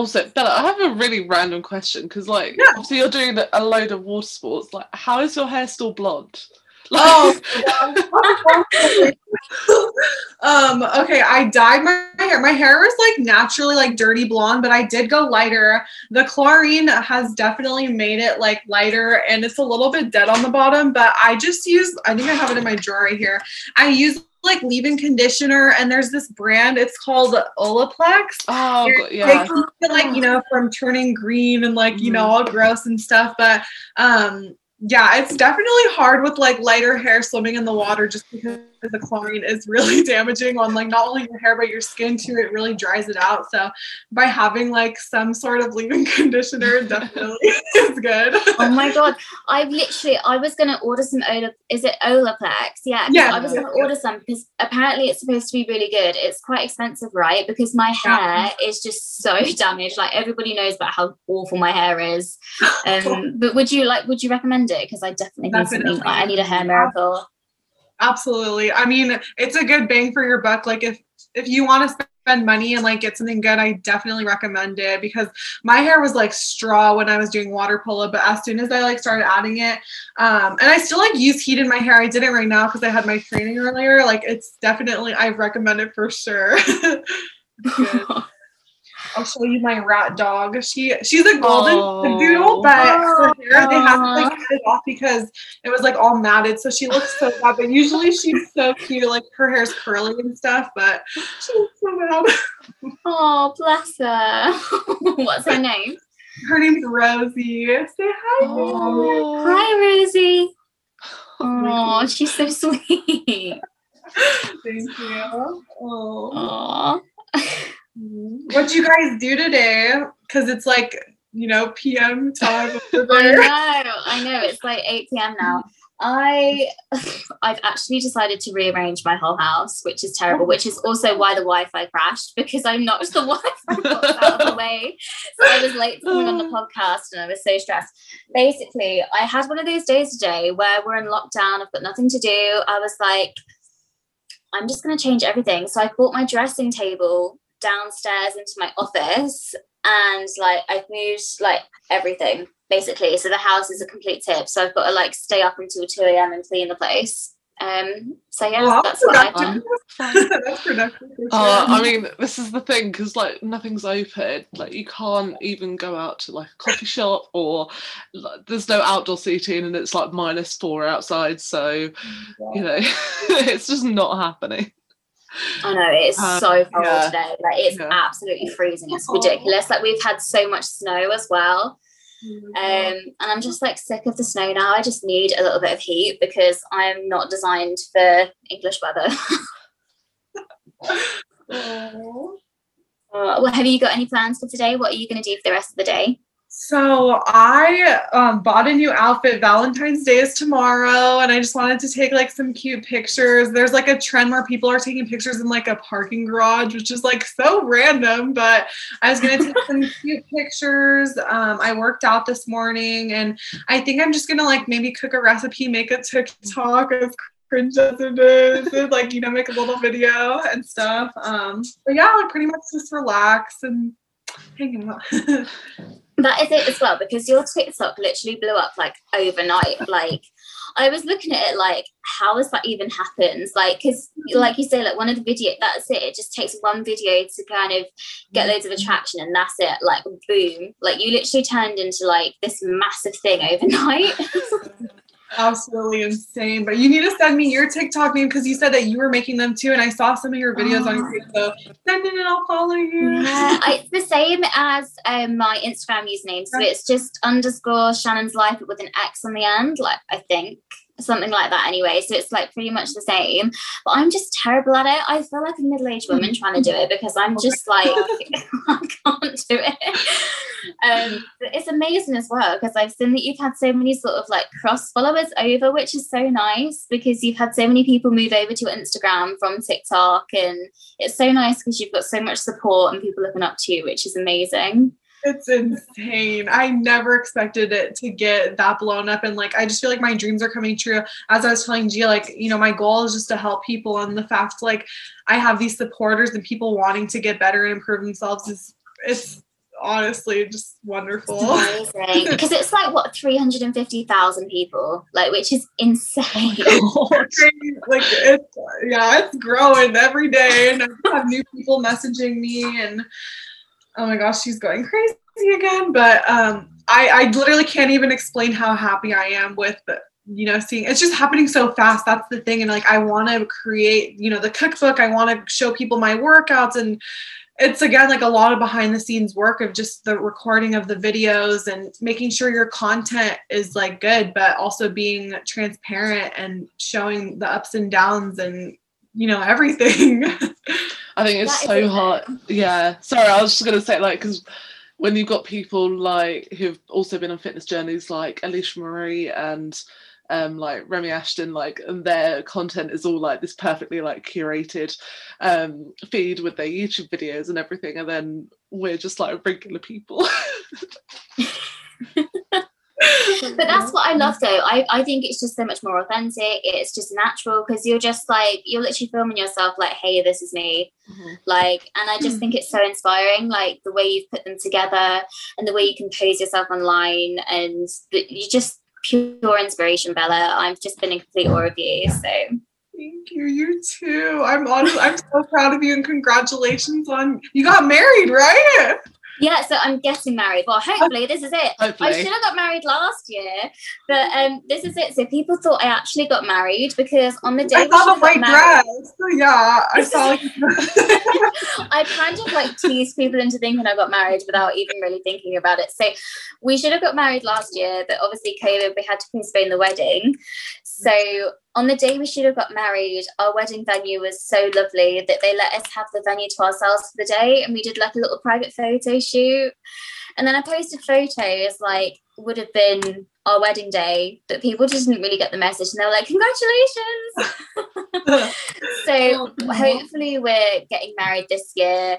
Also, Bella, I have a really random question because, like, Yeah. obviously you're doing a load of water sports. Like, how is your hair still blonde? Oh, um, okay, I dyed my hair. My hair is like naturally like dirty blonde, but I did go lighter. The chlorine has definitely made it like lighter and it's a little bit dead on the bottom, but I just use I think I have it in my drawer right here. I use like leave-in conditioner and there's this brand, it's called Olaplex. oh, God, yeah. They keep it like, you know, from turning green and like, you know, all gross and stuff. But um yeah, it's definitely hard with like lighter hair swimming in the water just because the chlorine is really damaging on like not only your hair but your skin too. It really dries it out. So by having like some sort of leave-in conditioner definitely is good. Oh my god! I've literally I was gonna order some Ola. Is it Olaplex? Yeah. Yeah. I was gonna order some because apparently it's supposed to be really good. It's quite expensive, right? Because my Yeah. hair is just so damaged. Like everybody knows about how awful my hair is. Um, but would you like? Would you recommend it? Because I definitely need something. Like, I need a hair miracle. Absolutely. I mean, it's a good bang for your buck. Like if if you want to spend money and like get something good, I definitely recommend it because my hair was like straw when I was doing water polo, but as soon as I like started adding it, um, and I still like use heat in my hair. I did it right now because I had my training earlier. Like it's definitely I recommend it for sure. I'll show you my rat dog. She she's a golden Oh. doodle, but her hair they have to like cut it off because it was like all matted, so she looks so bad. But usually she's so cute, like her hair's curly and stuff. But she looks so bad. oh, bless her. What's her name? Her name's Rosie. Say hi. Oh. Hi, Rosie. Oh, she's so sweet. Thank you. Oh. Oh. What'd you guys do today? Because it's like you know PM time. I know, I know. It's like 8 p.m. now. I I've actually decided to rearrange my whole house, which is terrible, which is also why the Wi-Fi crashed because I knocked the Wi-Fi box out of the way. So I was late coming on the podcast and I was so stressed. Basically, I had one of those days today where we're in lockdown, I've got nothing to do. I was like, I'm just gonna change everything. So I bought my dressing table downstairs into my office and like I've moved like everything basically. So the house is a complete tip. So I've got to like stay up until 2 a.m. and clean the place. Um so yeah, Well, that's what I've done. That's productive. for Uh. I mean, this is the thing because like nothing's open. Like you can't even go out to like a coffee shop or like, there's no outdoor seating and it's like minus four outside. So you know, it's just not happening. I know it is Um, so cold yeah. today. Like it's Yeah. absolutely freezing. It's ridiculous. Like we've had so much snow as well. Um, and I'm just like sick of the snow now. I just need a little bit of heat because I'm not designed for English weather. Oh. Uh, well, have you got any plans for today? What are you going to do for the rest of the day? So I um, bought a new outfit. Valentine's Day is tomorrow, and I just wanted to take like some cute pictures. There's like a trend where people are taking pictures in like a parking garage, which is like so random. But I was gonna take some cute pictures. Um, I worked out this morning, and I think I'm just gonna like maybe cook a recipe, make a TikTok as cringe as it is, and like you know make a little video and stuff. Um, but yeah, like pretty much just relax and hang out. That is it as well because your TikTok literally blew up like overnight. Like I was looking at it like, how has that even happened? Like, because like you say, like one of the video, that's it. It just takes one video to kind of get loads of attraction, and that's it. Like boom, like you literally turned into like this massive thing overnight. Absolutely insane. But you need to send me your TikTok name because you said that you were making them too, and I saw some of your videos on your. So send it and I'll follow you. Yeah, I- it's the same as um, my Instagram username. So it's just underscore Shannon's life with an X on the end, like I think something like that. Anyway, so it's like pretty much the same. But I'm just terrible at it. I feel like a middle-aged woman trying to do it because I'm just like I can't do it. Um, it's amazing as well because I've seen that you've had so many sort of like cross followers over, which is so nice because you've had so many people move over to Instagram from TikTok, and it's so nice because you've got so much support and people looking up to you, which is amazing. It's insane. I never expected it to get that blown up. And like, I just feel like my dreams are coming true. As I was telling Gia, like, you know, my goal is just to help people. And the fact, like, I have these supporters and people wanting to get better and improve themselves is, it's honestly just wonderful. It's amazing because it's like what three hundred and fifty thousand people, like which is insane. like it's yeah, it's growing every day, and I have new people messaging me, and oh my gosh, she's going crazy again. But um, I I literally can't even explain how happy I am with you know seeing it's just happening so fast. That's the thing. And like i want to create you know the cookbook. I want to show people my workouts. And it's again like a lot of behind the scenes work of just the recording of the videos and making sure your content is like good but also being transparent and showing the ups and downs and you know everything i think it's so hard. yeah. Sorry i was just going to say like because when you've got people like who've also been on fitness journeys like alicia marie and um, like Remi Ashten, like and their content is all like this perfectly like curated um, feed with their YouTube videos and everything, and then we're just like regular people. but that's what I love though. I, I think it's just so much more authentic. It's just natural because you're just like you're literally filming yourself like, hey, this is me. Mm-hmm. Like, and I just think it's so inspiring, like the way you've put them together and the way you compose yourself online and the, you just pure inspiration, Bella. I've just been in complete awe of you. So thank you. You too. I'm honestly, I'm so proud of you and congratulations on you got married, right? Yeah, so I'm getting married. Well, hopefully this is it. Hopefully. I should have got married last year, but um, this is it. So people thought I actually got married because on the day I saw the white dress. Yeah, I saw. I kind of like teased people into thinking I got married without even really thinking about it. So we should have got married last year, but obviously COVID, we had to postpone the wedding. So on the day we should have got married, our wedding venue was so lovely that they let us have the venue to ourselves for the day, and we did like a little private photo shoot. And then I posted photos like would have been our wedding day, but people just didn't really get the message, and they were like, "Congratulations!" so hopefully we're getting married this year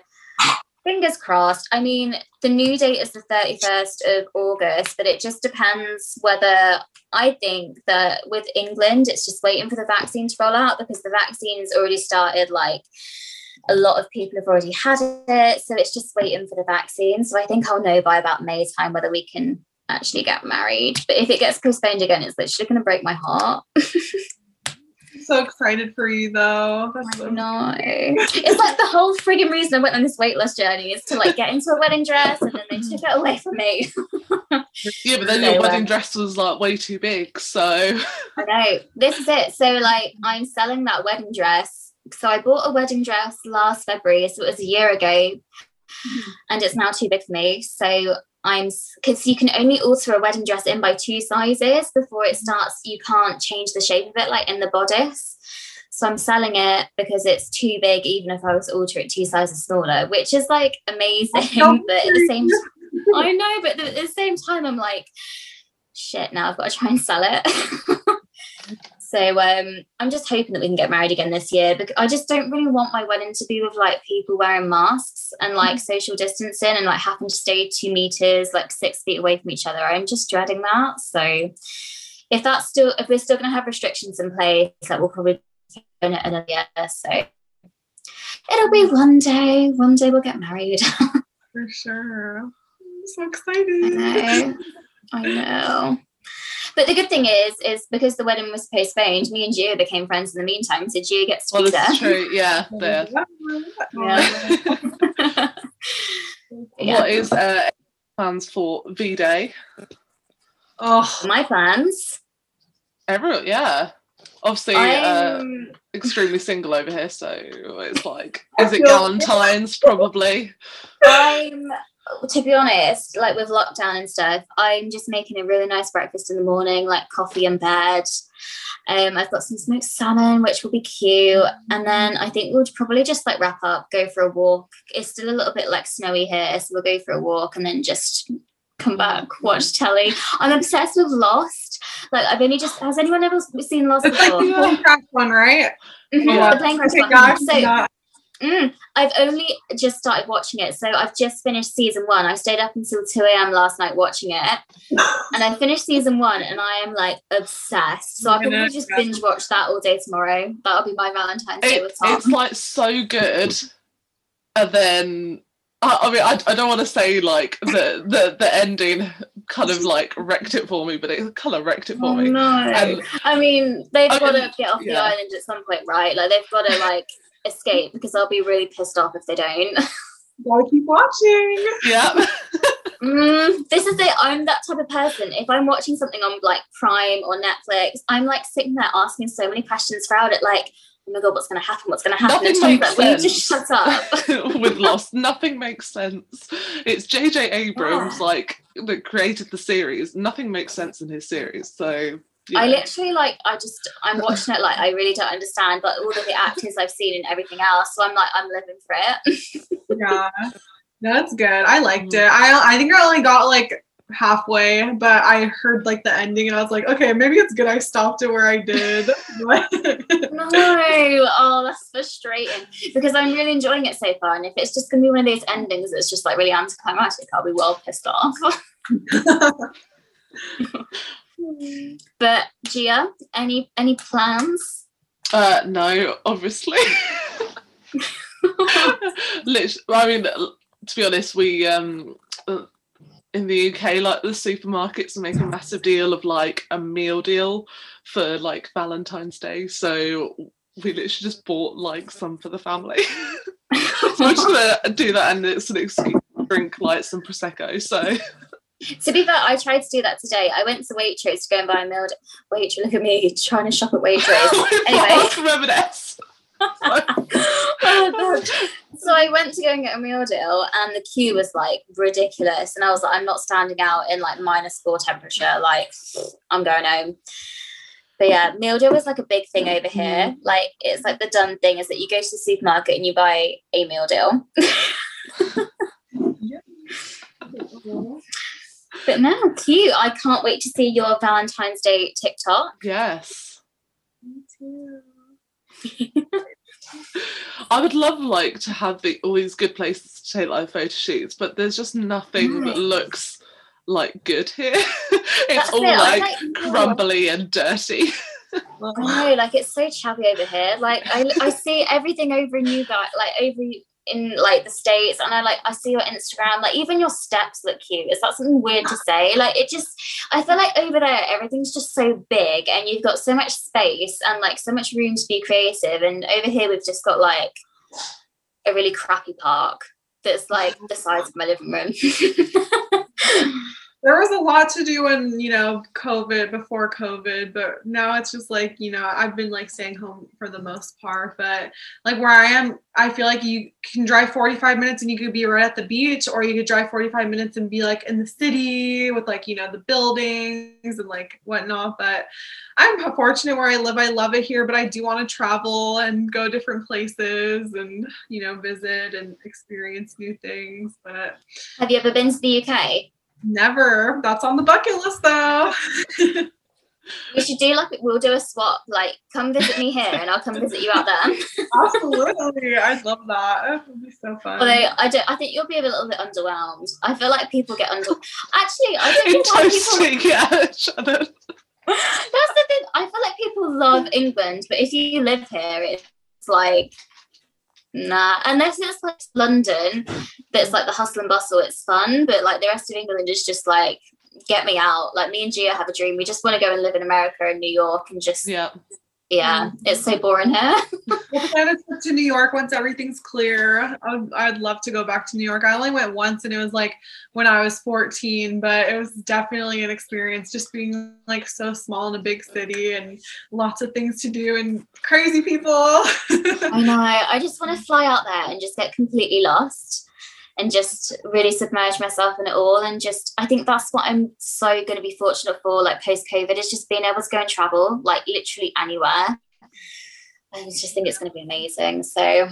fingers crossed. I mean, the new date is the 31st of August, but it just depends whether I think that with England, it's just waiting for the vaccine to roll out because the vaccine's already started. Like a lot of people have already had it. So it's just waiting for the vaccine. So I think I'll know by about May time whether we can actually get married. But if it gets postponed again, it's literally going to break my heart. so excited for you though. That's I so know. It's like the whole frigging reason I went on this weight loss journey is to like get into a wedding dress and then they took it away from me. yeah, but then So, your wedding dress was like way too big, so I know. This is it. So like I'm selling that wedding dress. So I bought a wedding dress last February, so it was a year ago. Mm-hmm. And it's now too big for me. So I'm because you can only alter a wedding dress in by two sizes before it starts. You can't change the shape of it, like in the bodice. So I'm selling it because it's too big, even if I was to alter it two sizes smaller, which is like amazing. but at the same time, I know, but at the same time, I'm like, shit. Now I've got to try and sell it. so um, I'm just hoping that we can get married again this year. Because I just don't really want my wedding to be with like people wearing masks and like social distancing and like having to stay two meters, like six feet away from each other. I'm just dreading that. So if that's still, if we're still going to have restrictions in place, like we'll probably in it another year. So it'll be one day. One day we'll get married. for sure. I'm so excited. I know. I know. But the good thing is, is because the wedding was postponed, me and Gio became friends in the meantime. So Gio gets to well, be this there. is true. Yeah, there. Yeah. Yeah. What is uh, plans for V Day? Oh, My plans. Everyone, yeah. Obviously, uh, I'm extremely single over here, so it's like, is it feel- Galentine's? Probably. I'm to be honest, like with lockdown and stuff, I'm just making a really nice breakfast in the morning, like coffee in bed. Um, I've got some smoked salmon, which will be cute. And then I think we'll probably just like wrap up, go for a walk. It's still a little bit like snowy here, so we'll go for a walk and then just come back, watch telly. I'm obsessed with Lost. Like I've only just has anyone ever seen Lost it's like the plane crash one, right? Mhm, Yeah. The plane crash Okay, one. guys, So yeah. Mm, I've only just started watching it. So I've just finished season one. I stayed up until 2 a.m. last night watching it. And I finished season one and I am like obsessed. So I'll I know, probably just binge watch that all day tomorrow. That'll be my Valentine's Day It, with Tom. it's like so good, and then I, I mean, I, I don't want to say like the, the the ending kind of like wrecked it for me, but it kind of wrecked it for Oh, me. no. And- I mean, they've I got mean, to get off the island at some point, right? Like they've got to like escape because I'll be really pissed off if they don't. Gotta keep watching. Yeah, Mm, this is it. I'm that type of person. If I'm watching something on like Prime or Netflix, I'm like sitting there asking so many questions throughout it, like, oh my god, what's gonna happen? What's gonna happen? Nothing makes like, will you just shut up? with Lost, nothing makes sense. It's J.J. Abrams Yeah. like that created the series. Nothing makes sense in his series. So I literally like I just I'm watching it like I really don't understand but all of the actors I've seen and everything else. So I'm like I'm living for it. Yeah, that's good. I liked mm. it. I I think I only got like halfway, but I heard like the ending and I was like, okay, maybe it's good I stopped it where I did. no, oh that's frustrating because I'm really enjoying it so far. And if it's just gonna be one of those endings that's just like really anticlimactic, I'll be well pissed off. But Gia, any any plans? Uh, no, obviously. Literally, I mean, to be honest, we um in the UK, like the supermarkets are making a massive deal of like a meal deal for like Valentine's Day. So we literally just bought like some for the family. so we're just gonna do that, and it's an excuse to drink like some prosecco. So To be fair, I tried to do that today. I went to Waitrose to go and buy a meal. Waitrose, look at me trying to shop at Waitrose. Anyway. remember this. oh. So I went to go and get a meal deal and the queue was like ridiculous. And I was like, I'm not standing out in like minus four temperature. Like, I'm going home. But yeah, meal deal was like a big thing over here. Like it's like the done thing is that you go to the supermarket and you buy a meal deal. But now, cute. I can't wait to see your Valentine's Day TikTok. Yes. Me too. I would love like to have the, all these good places to take like photo shoots, but there's just nothing that looks like good here. it's That's all it, like like- crumbly and dirty. I know, like it's so chubby over here. Like I, I see everything over in you guys, like over in like the states, and I like I see your Instagram. Like even your steps look cute. Is that something weird to say? Like it just, I feel like over there everything's just so big, and you've got so much space and like so much room to be creative. And over here we've just got like a really crappy park that's like the size of my living room. there was a lot to do in you know covid before covid but now it's just like you know i've been like staying home for the most part but like where i am i feel like you can drive 45 minutes and you could be right at the beach or you could drive 45 minutes and be like in the city with like you know the buildings and like whatnot but i'm fortunate where i live i love it here but i do want to travel and go different places and you know visit and experience new things but Have you ever been to the UK? Never. That's on the bucket list though. We should do like we'll do a swap. Like, come visit me here, and I'll come visit you out there. Absolutely. I'd love that. It would be so fun. Although I don't, I think you'll be a little bit underwhelmed. I feel like people get under. Actually, I don't In know why people. toasting, yeah, That's the thing. I feel like people love England, but if you live here, it's like nah. Unless it's like London, that's like the hustle and bustle. It's fun, but like the rest of England is just like get me out. Like me and Gia have a dream. We just want to go and live in America and New York and just Yeah. Yeah. Um, it's so boring here. we'll plan a trip to New York once everything's clear. I'd, I'd love to go back to New York. I only went once and it was like when I was 14, but it was definitely an experience just being like so small in a big city and lots of things to do and crazy people. I know. I just want to fly out there and just get completely lost and just really submerge myself in it all. And just, I think that's what I'm so going to be fortunate for, like post COVID, is just being able to go and travel, like literally anywhere. I just think it's going to be amazing. So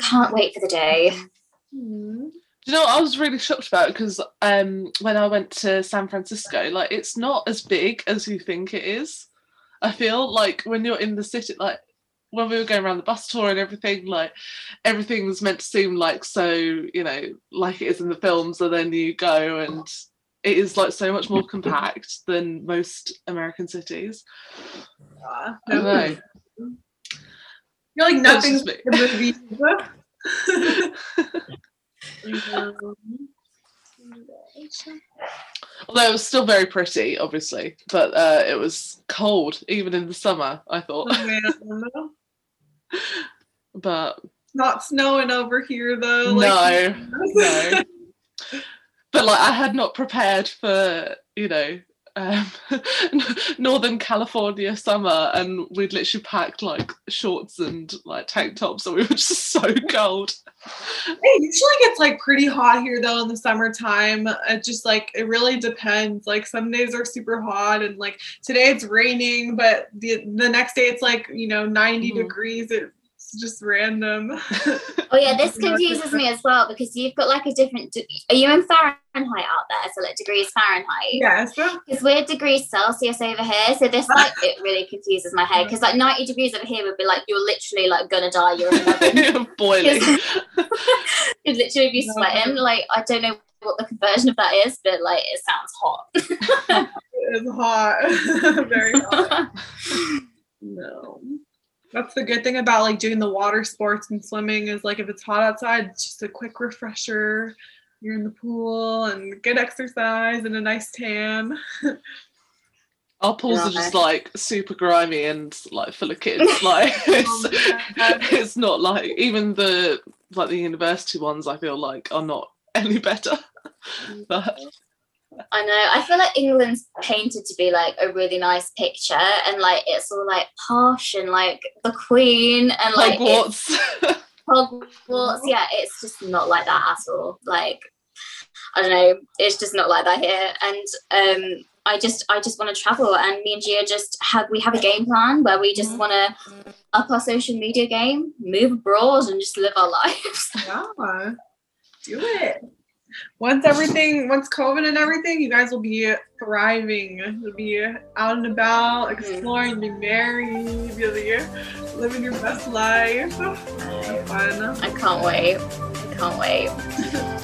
can't wait for the day. Do you know what I was really shocked about because um, when I went to San Francisco, like it's not as big as you think it is. I feel like when you're in the city, like when we were going around the bus tour and everything, like everything was meant to seem like so, you know, like it is in the films, and then you go and it is like so much more compact than most American cities. Yeah. I don't know. You're like That's nothing's just me. the movie. Although it was still very pretty, obviously, but uh, it was cold even in the summer. I thought, but Not snowing over here though. no, no. But like, I had not prepared for you know um, Northern California summer, and we'd literally packed like shorts and like tank tops, so we were just so cold. It usually gets like pretty hot here though in the summertime. It just like it really depends. Like some days are super hot and like today it's raining, but the the next day it's like, you know, 90 Mhm. degrees. It's just random. Oh yeah, this confuses me as well because you've got like a different. De- are you in Fahrenheit out there? So like degrees Fahrenheit. yes. Because we're degrees Celsius over here, so this like it really confuses my head. Because like ninety degrees over here would be like you're literally like gonna die. You're oven. Boiling. You'd literally be sweating. Like I don't know what the conversion of that is, but like it sounds hot. It is hot. Very hot. No. That's the good thing about like doing the water sports and swimming is like if it's hot outside, it's just a quick refresher. You're in the pool and good exercise and a nice tan. Our pools are just like super grimy and like full of kids. Like oh, it's, it's not like even the like the university ones. I feel like are not any better. But I know. I feel like England's painted to be like a really nice picture, and like it's all like posh and like the Queen and like Hogwarts. Hogwarts. Yeah, it's just not like that at all. Like I don't know, it's just not like that here. And um, I just I just want to travel, and me and Gia just have we have a game plan where we just Mhm. want to up our social media game, move abroad, and just live our lives. Yeah. Do it. Once everything, once COVID and everything, you guys will be thriving. You'll be out and about, mm. exploring, be married, be living your best life. Have fun. I can't wait. I can't wait.